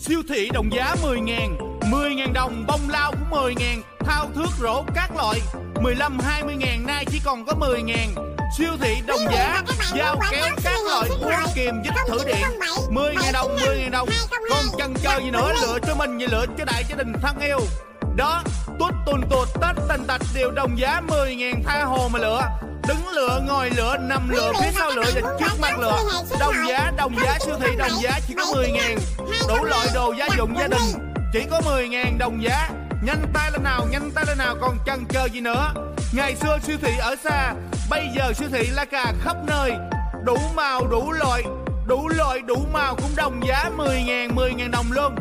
Siêu thị đồng giá 10 ngàn 10 ngàn đồng, bông lao cũng 10 ngàn, Thao thước rổ các loại 15-20 ngàn, nay chỉ còn có 10 ngàn. Siêu thị đồng giá Dao kéo các loại uống kiềm dít thử điện 10 ngàn đồng 10 ngàn đồng. Còn chần chờ gì nữa, lựa cho mình và lựa cho đại gia đình thân yêu. Đó Tút tuần tuột tết tình tạch đều đồng giá 10 ngàn tha hồ mà lựa. Đứng lựa, ngồi lựa, nằm lựa, phía sau lựa và trước mặt lựa. Đồng giá, đồng giá, siêu thị đồng giá chỉ có 10 ngàn Đủ loại đồ gia dụng gia đình Chỉ có 10 ngàn đồng giá. Nhanh tay lên nào, nhanh tay lên nào còn chần chờ gì nữa? Ngày xưa siêu thị ở xa Bây giờ siêu thị la cà khắp nơi. Đủ màu, đủ loại Đủ loại, đủ màu cũng đồng giá 10 ngàn, 10 ngàn đồng luôn